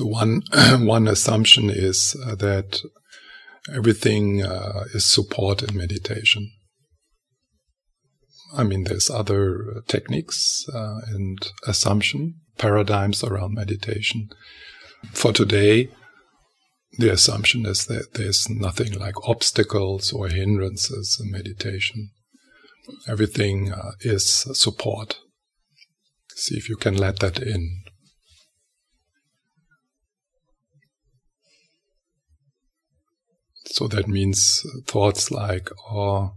So one one assumption is uh, that everything uh, is support in meditation. I mean, there's other techniques uh, and assumption paradigms around meditation. For today, the assumption is that there's nothing like obstacles or hindrances in meditation. Everything uh, is support. See if you can let that in. So that means thoughts like, oh,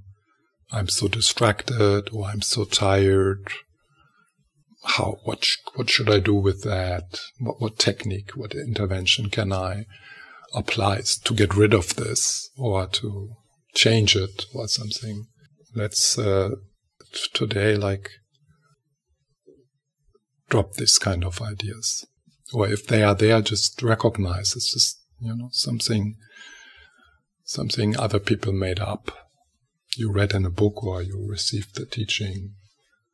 I'm so distracted, or I'm so tired. How, what, sh- what should I do with that? What, what technique, what intervention can I apply to get rid of this or to change it or something? Let's, uh, t- today, like, drop this kind of ideas. Or if they are there, just recognize it's just, you know, something something other people made up. You read in a book or you received the teaching,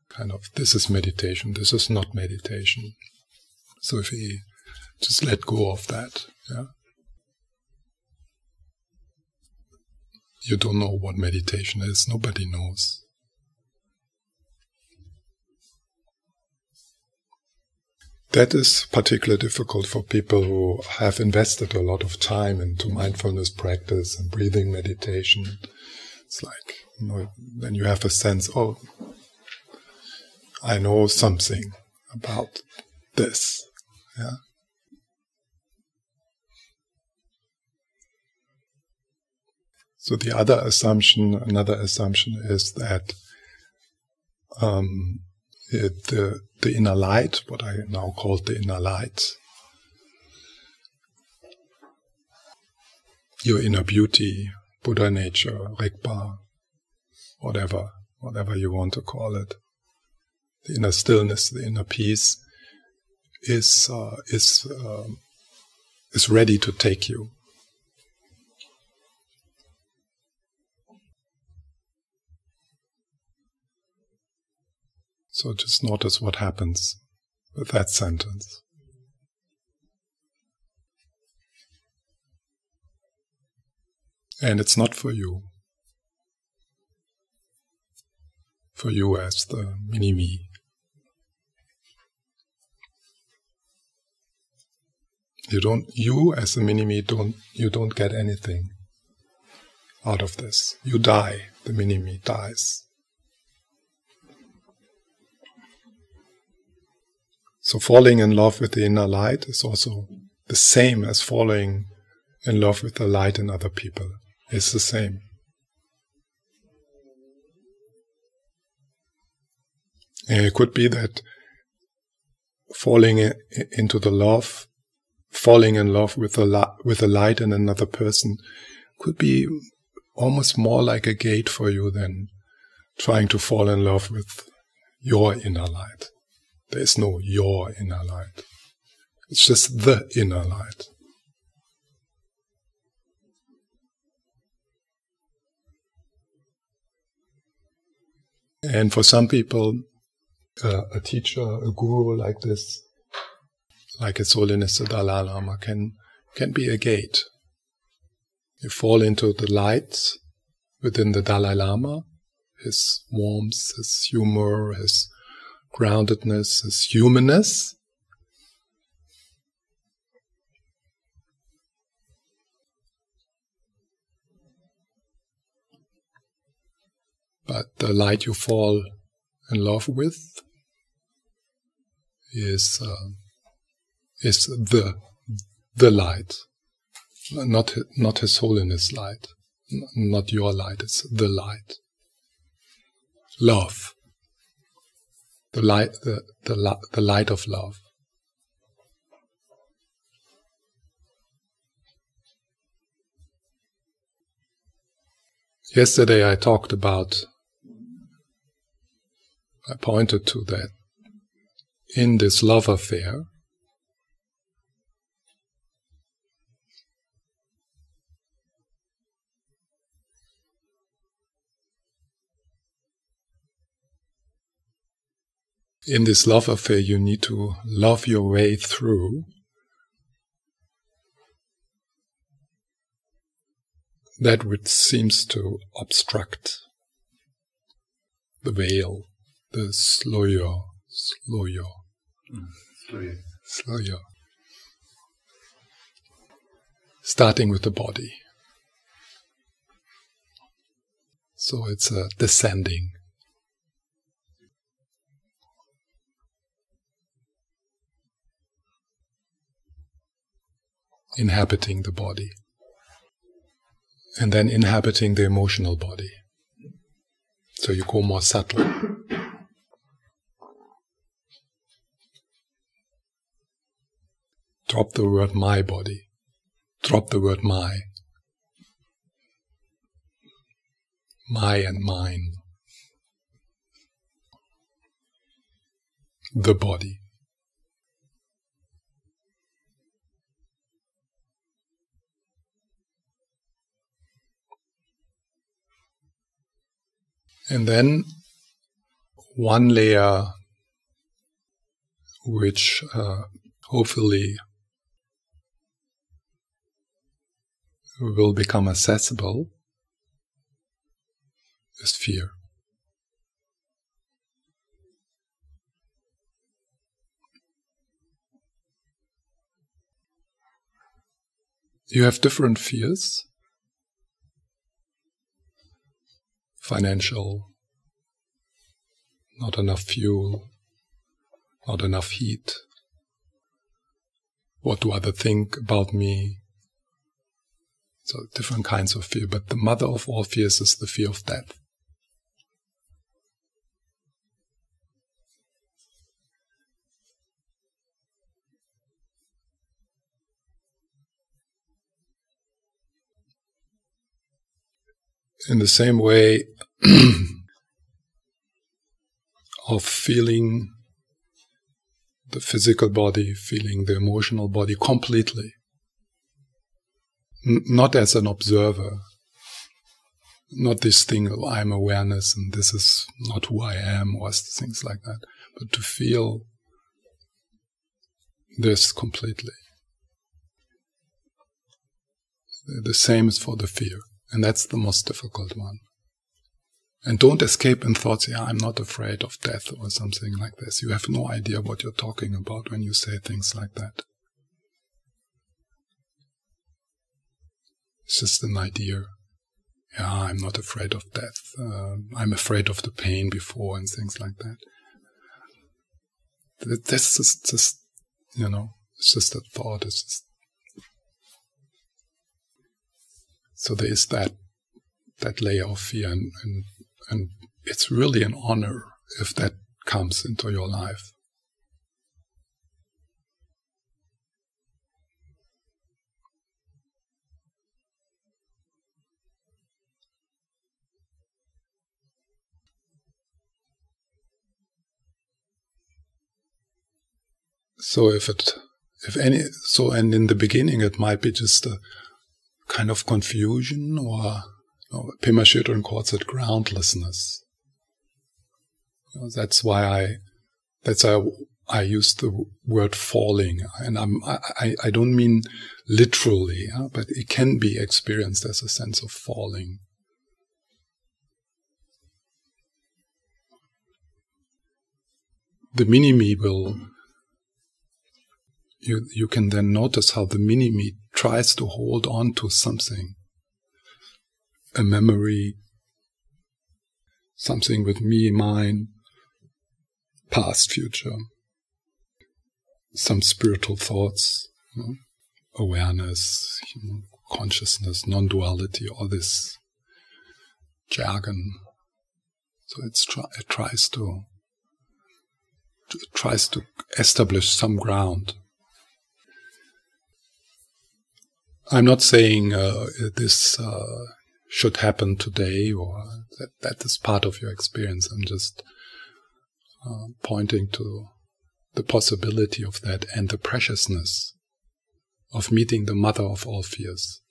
kind of, this is meditation, this is not meditation. So if we just let go of that, yeah. You don't know what meditation is, nobody knows. That is particularly difficult for people who have invested a lot of time into mindfulness practice and breathing meditation. It's like, you know, then you have a sense, oh, I know something about this. Yeah. So the other assumption, another assumption is that um, the, the inner light, what I now call the inner light, your inner beauty, Buddha nature, Rigpa, whatever, whatever you want to call it, the inner stillness, the inner peace, is uh, is um, is ready to take you. So just notice what happens with that sentence. And it's not for you. For you as the mini me. You don't, you as a mini me don't, you don't get anything out of this. You die. The mini me dies. So falling in love with the inner light is also the same as falling in love with the light in other people. It's the same. It could be that falling into the love, falling in love with the with the light in another person, could be almost more like a gate for you than trying to fall in love with your inner light. There is no your inner light. It's just the inner light. And for some people, uh, a teacher, a guru like this, like His Holiness the Dalai Lama, can can be a gate. You fall into the light within the Dalai Lama, his warmth, his humor, his groundedness, his humanness. But the light you fall in love with is uh, is the the light, not not His Holiness light, not your light. It's the light. Love the light, the, the, the light of love. Yesterday I talked about, I pointed to that in this love affair, in this love affair, you need to love your way through. That which seems to obstruct the veil, the sloyo, sloyo, mm, sloyo, sloyo. Starting with the body. So it's a descending Inhabiting the body. And then inhabiting the emotional body. So you go more subtle. Drop the word my body. Drop the word my. My and mine. The body. And then one layer which uh, hopefully will become accessible is fear. You have different fears. Financial, not enough fuel, not enough heat. What do others think about me? So different kinds of fear, but the mother of all fears is the fear of death. In the same way of feeling the physical body, feeling the emotional body completely. N- not as an observer, not this thing of I'm awareness and this is not who I am or things like that, but to feel this completely. The same is for the fear. And that's the most difficult one. And don't escape in thoughts, yeah, I'm not afraid of death or something like this. You have no idea what you're talking about when you say things like that. It's just an idea. Yeah, I'm not afraid of death. Uh, I'm afraid of the pain before and things like that. This is just, you know, it's just a thought. It's just So there is that that layer of fear, and, and, and it's really an honor if that comes into your life. So if it, if any, so and in the beginning it might be just a, kind of confusion or you know, Pema Chodron calls it groundlessness. You know, that's why I, that's why I use the word falling, and I'm, I, I don't mean literally, huh? but it can be experienced as a sense of falling. The mini me will, you, you can then notice how the mini me tries to hold on to something a memory, something with me, mine, past, future, some spiritual thoughts, you know, awareness, you know, consciousness, non duality, all this jargon. So it's try, it tries to it tries to establish some ground. I'm not saying uh, this uh, should happen today or that that is part of your experience. I'm just uh, pointing to the possibility of that and the preciousness of meeting the mother of all fears.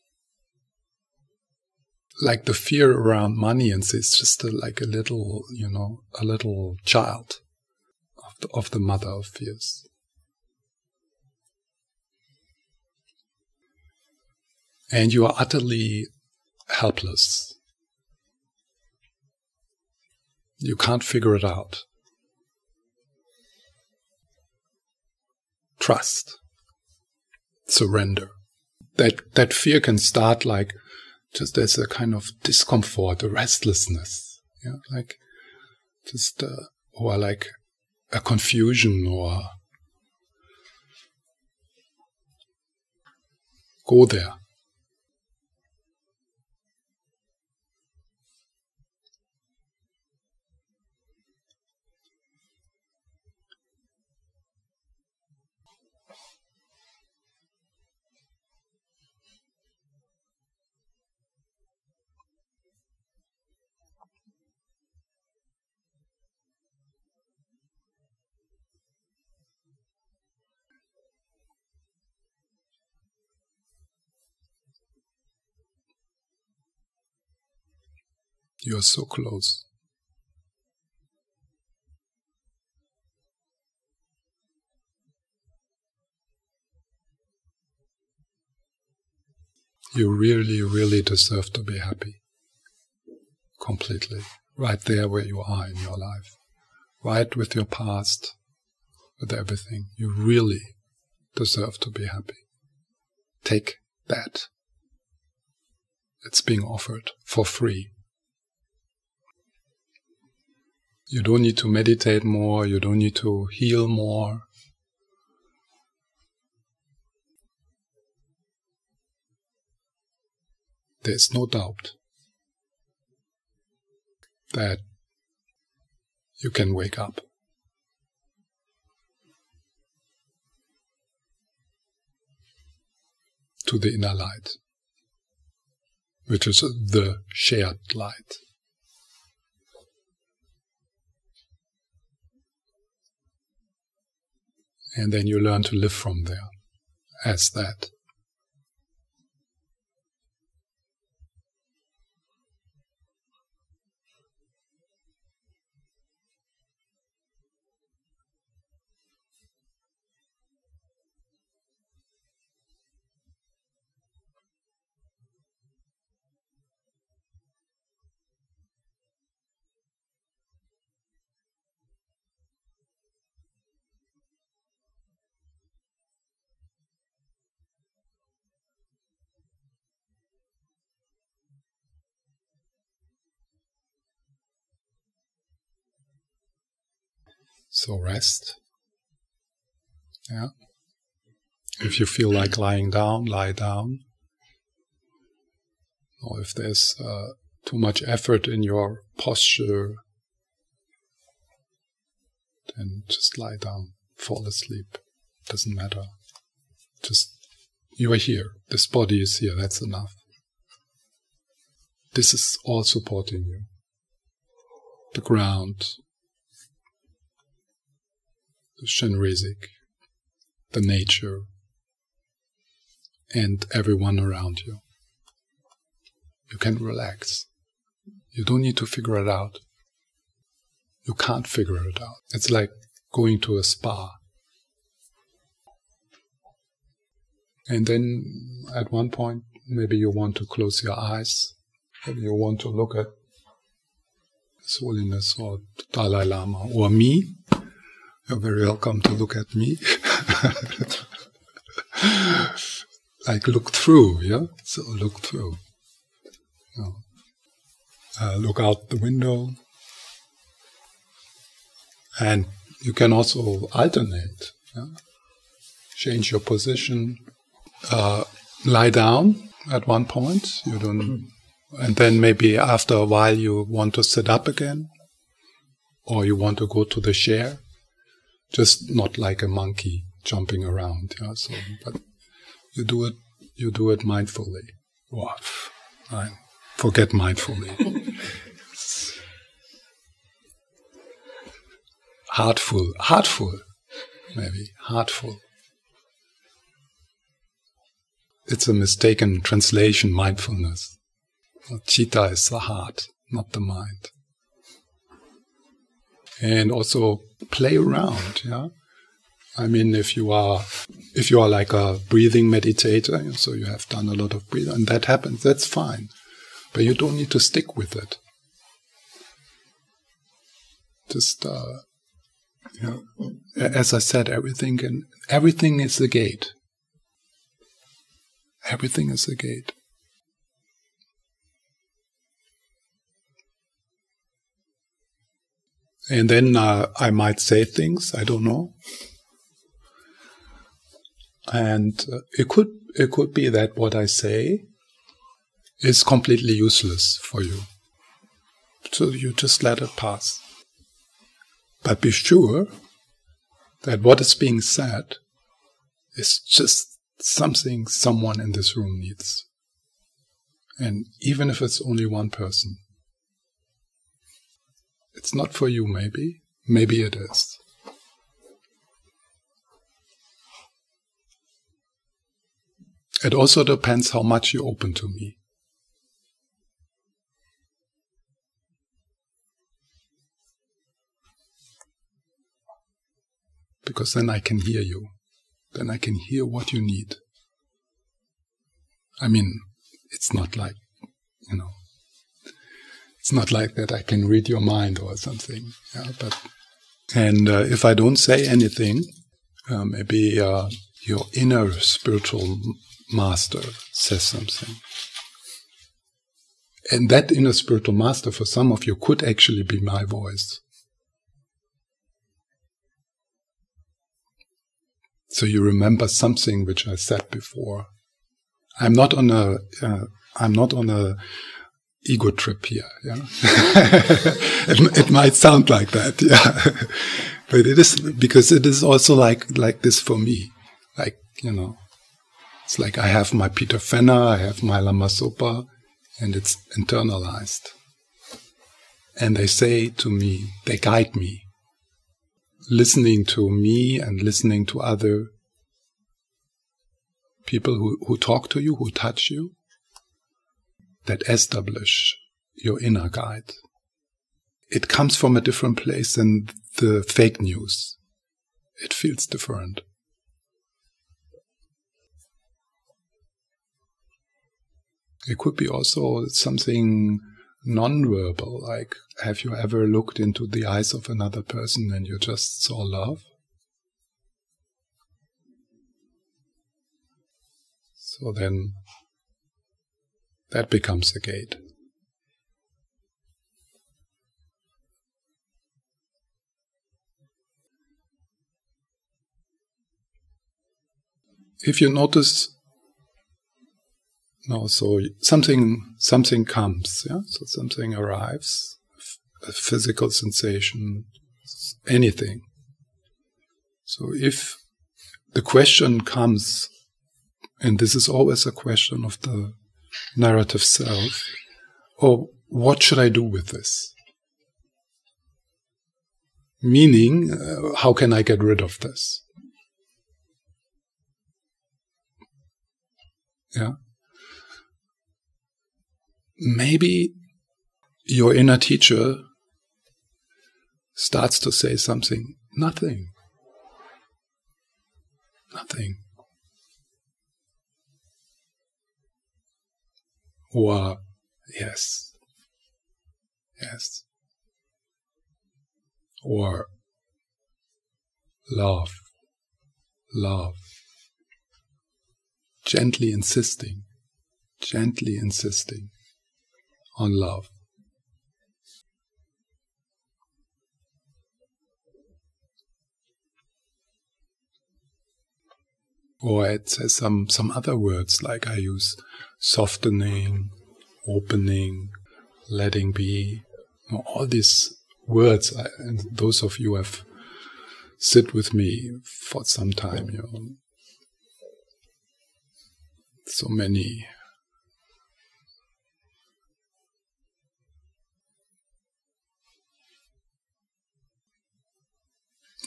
Like the fear around money, and it's just a, like a little, you know, a little child of the, of the mother of fears. And you are utterly helpless. You can't figure it out. Trust. Surrender. That, that fear can start like just as a kind of discomfort, a restlessness. Yeah, like just, uh, or like a confusion or go there. You are so close. You really, really deserve to be happy. Completely. Right there where you are in your life. Right with your past, with everything. You really deserve to be happy. Take that. It's being offered for free. You don't need to meditate more, you don't need to heal more. There's no doubt that you can wake up. To the inner light, which is the shared light. And then you learn to live from there as that. So rest. Yeah. If you feel like lying down, lie down. Or if there's uh, too much effort in your posture, then just lie down, fall asleep. Doesn't matter. Just, you are here. This body is here. That's enough. This is all supporting you. The ground, the Chenrezig, the nature, and everyone around you. You can relax. You don't need to figure it out. You can't figure it out. It's like going to a spa. And then at one point, maybe you want to close your eyes. Maybe you want to look at His Holiness or Dalai Lama or me you're very welcome to look at me. like look through, yeah? So look through. Uh, look out the window. And you can also alternate. Yeah? Change your position. Uh, lie down at one point. You don't, and then maybe after a while you want to sit up again, or you want to go to the chair just not like a monkey jumping around. Yeah, so, but you do it, you do it mindfully. Wow, I forget mindfully. heartful, heartful, maybe heartful. It's a mistaken translation, mindfulness. Chitta is the heart, not the mind and also play around. Yeah. I mean, if you are, if you are like a breathing meditator, so you have done a lot of breathing, and that happens, that's fine. but you don't need to stick with it. Just, uh, you know, as I said, everything can, everything is the gate. Everything is the gate. And then uh, I might say things I don't know, and uh, it could it could be that what I say is completely useless for you. So you just let it pass. But be sure that what is being said is just something someone in this room needs. And even if it's only one person, it's not for you, maybe. Maybe it is. It also depends how much you open to me. Because then I can hear you. Then I can hear what you need. I mean, it's not like, you know, it's not like that I can read your mind or something. Yeah, but, and uh, if I don't say anything, uh, maybe uh, your inner spiritual master says something. And that inner spiritual master for some of you could actually be my voice. So you remember something which I said before. I'm not on a, am uh, not on a ego trip here. Yeah, it, it might sound like that. Yeah, but it is because it is also like like this for me. Like you know, it's like I have my Peter Fenner, I have my Lama Sopa, and it's internalized. And they say to me, they guide me. Listening to me and listening to other people who, who talk to you, who touch you, that establish your inner guide. It comes from a different place than the fake news. It feels different. It could be also something non-verbal, like have you ever looked into the eyes of another person and you just saw love? So then that becomes a gate. If you notice no, so something something comes, yeah. So something arrives, a physical sensation, anything. So if the question comes, and this is always a question of the narrative self, or what should I do with this? Meaning, uh, how can I get rid of this? Yeah maybe your inner teacher starts to say something. Nothing. Nothing. Or, yes. Yes. Or, love. Love. Gently insisting. Gently insisting on love. Or it says uh, some, some other words like I use softening, opening, letting be. All these words, uh, and those of you have sit with me for some time, you know. So many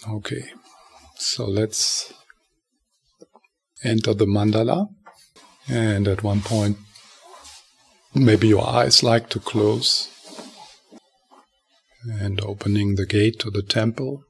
Okay, so let's enter the mandala. And at one point, maybe your eyes like to close and opening the gate to the temple.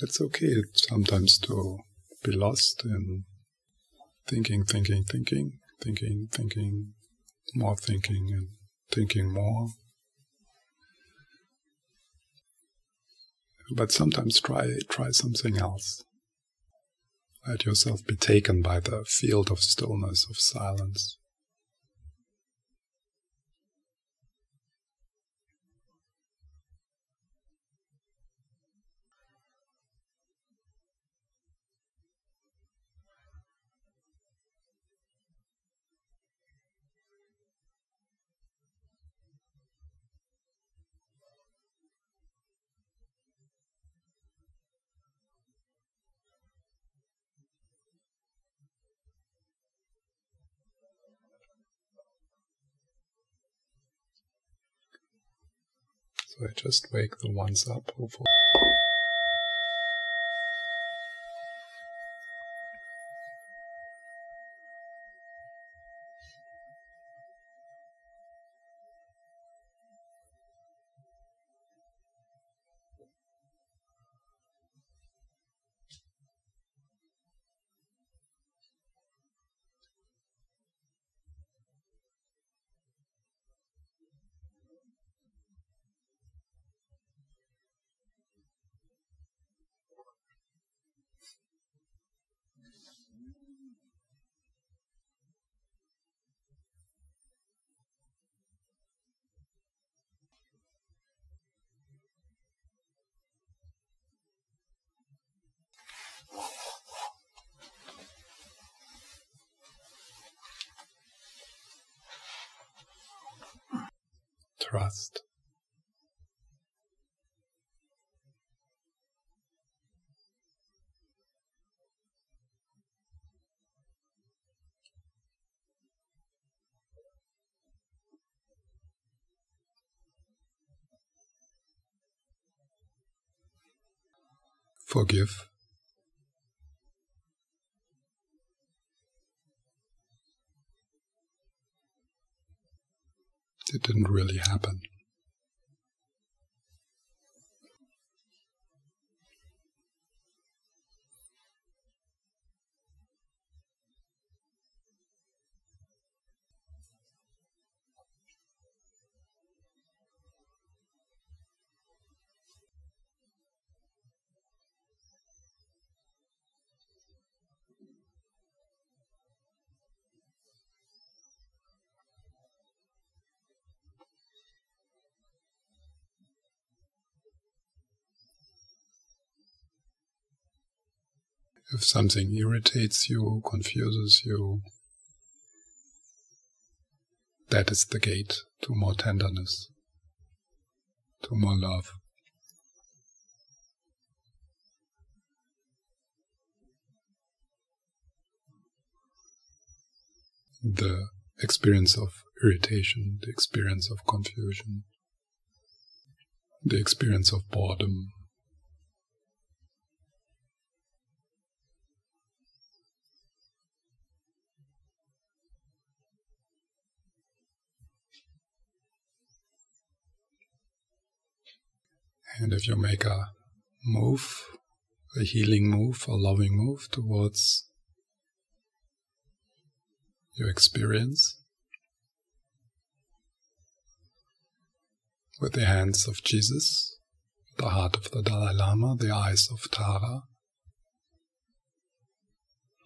It's okay sometimes to be lost in thinking, thinking, thinking, thinking, thinking, more thinking, and thinking more. But sometimes try try something else. Let yourself be taken by the field of stillness, of silence. I just wake the ones up, hopefully. Trust. Forgive. Didn't really happen. If something irritates you, confuses you, that is the gate to more tenderness, to more love. The experience of irritation, the experience of confusion, the experience of boredom, And if you make a move, a healing move, a loving move towards your experience with the hands of Jesus, the heart of the Dalai Lama, the eyes of Tara,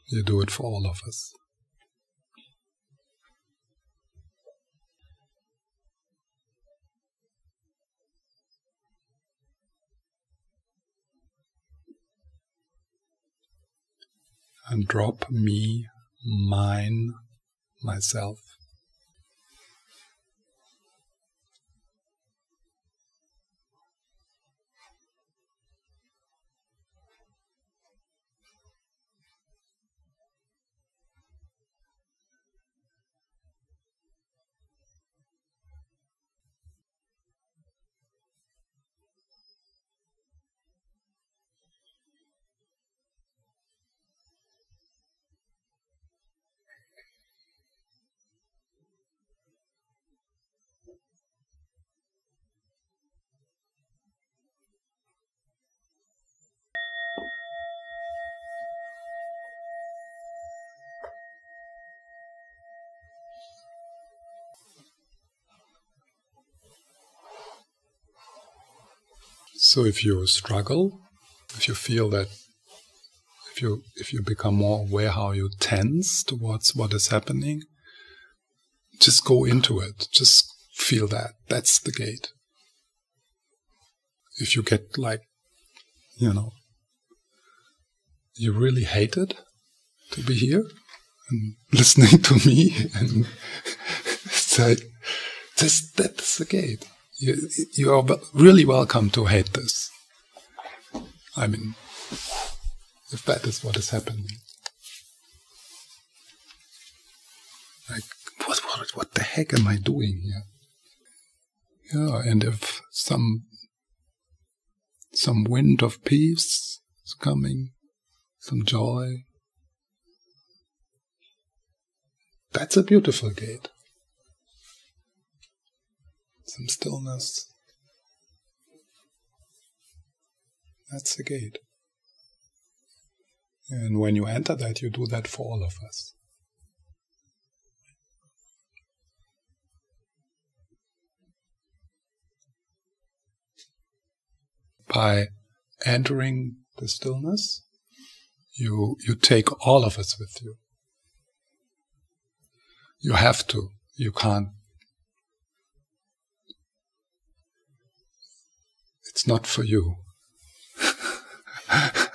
you do it for all of us. And drop me, mine, myself. So if you struggle, if you feel that if you if you become more aware how you tense towards what is happening, just go into it. Just feel that. That's the gate. If you get like, you know, you really hate it to be here and listening to me and like, just that's the gate. You, you are really welcome to hate this. I mean, if that is what is happening. Like, what, what, what the heck am I doing here? Yeah, and if some some wind of peace is coming, some joy, that's a beautiful gate. Some stillness. That's the gate. And when you enter that, you do that for all of us. By entering the stillness, you, you take all of us with you. You have to. You can't. It's not for you.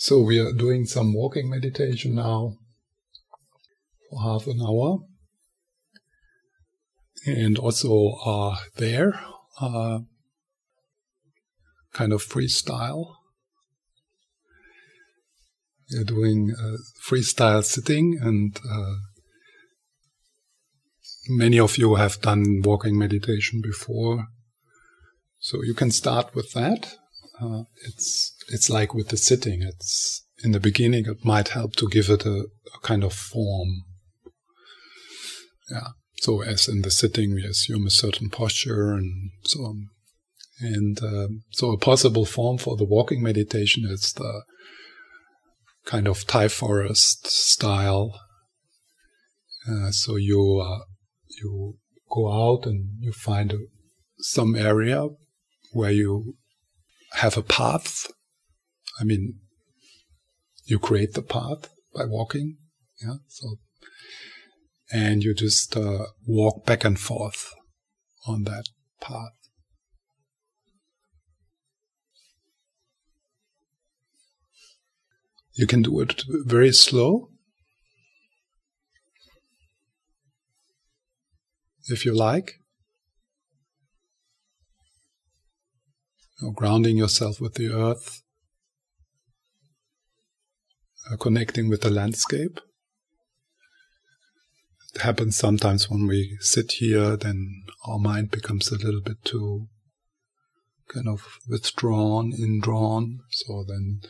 So we are doing some walking meditation now for half an hour. And also uh, there, uh, kind of freestyle. We're doing uh, freestyle sitting and uh, many of you have done walking meditation before. So you can start with that. Uh, it's it's like with the sitting. It's in the beginning. It might help to give it a, a kind of form. Yeah. So as in the sitting, we assume a certain posture and so on. And uh, so a possible form for the walking meditation is the kind of Thai forest style. Uh, so you uh, you go out and you find a, some area where you have a path. I mean, you create the path by walking. Yeah. So, and you just uh, walk back and forth on that path. You can do it very slow. If you like. Or grounding yourself with the earth, uh, connecting with the landscape. It happens sometimes when we sit here, then our mind becomes a little bit too kind of withdrawn, indrawn. So then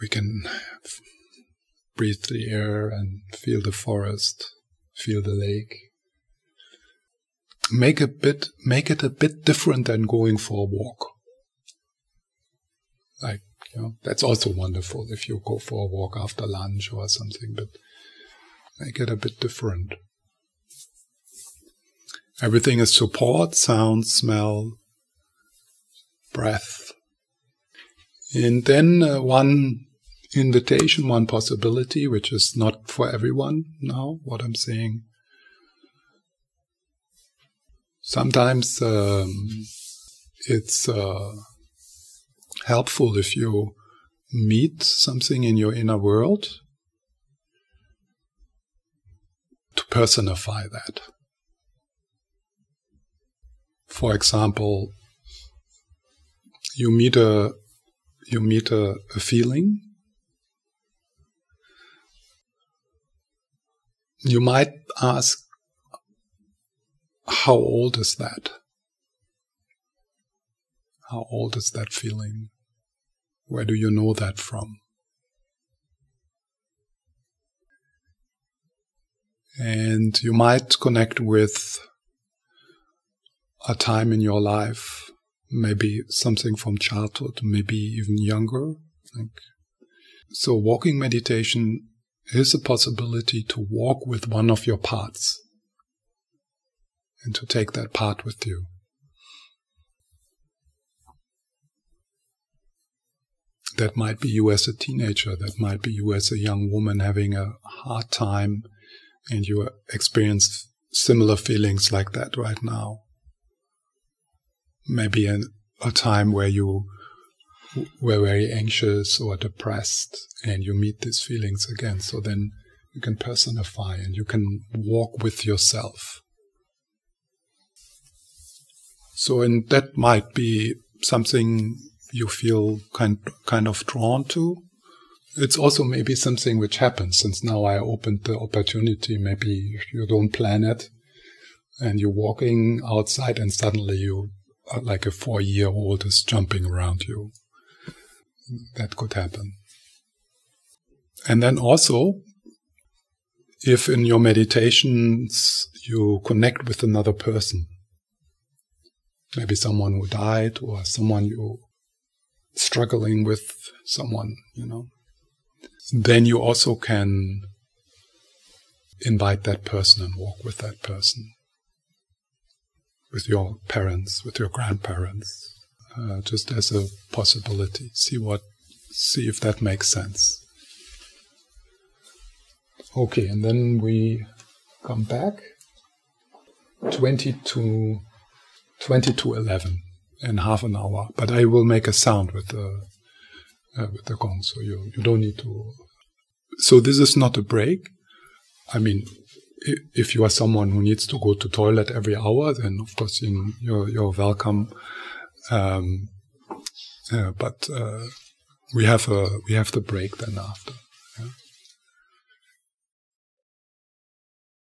we can breathe the air and feel the forest, feel the lake make a bit make it a bit different than going for a walk. Like you know, that's also wonderful if you go for a walk after lunch or something, but make it a bit different. Everything is support, sound, smell, breath. And then uh, one invitation, one possibility, which is not for everyone now, what I'm saying Sometimes um, it's uh, helpful if you meet something in your inner world to personify that. For example, you meet a you meet a, a feeling. You might ask, how old is that? How old is that feeling? Where do you know that from? And you might connect with a time in your life, maybe something from childhood, maybe even younger, like So walking meditation is a possibility to walk with one of your parts and to take that part with you. That might be you as a teenager, that might be you as a young woman having a hard time and you experience similar feelings like that right now. Maybe a, a time where you were very anxious or depressed and you meet these feelings again. So then you can personify and you can walk with yourself. So, and that might be something you feel kind, kind of drawn to. It's also maybe something which happens since now I opened the opportunity. Maybe you don't plan it and you're walking outside and suddenly you, like a four year old is jumping around you that could happen. And then also, if in your meditations you connect with another person, maybe someone who died or someone you're struggling with, someone, you know, then you also can invite that person and walk with that person, with your parents, with your grandparents, uh, just as a possibility. See what, see if that makes sense. Okay, and then we come back 20 to 20 to 11 in half an hour. But I will make a sound with the uh, with the gong, so you you don't need to. So this is not a break. I mean, if you are someone who needs to go to toilet every hour, then of course you're you're welcome um, but uh, we have a we have the break then after.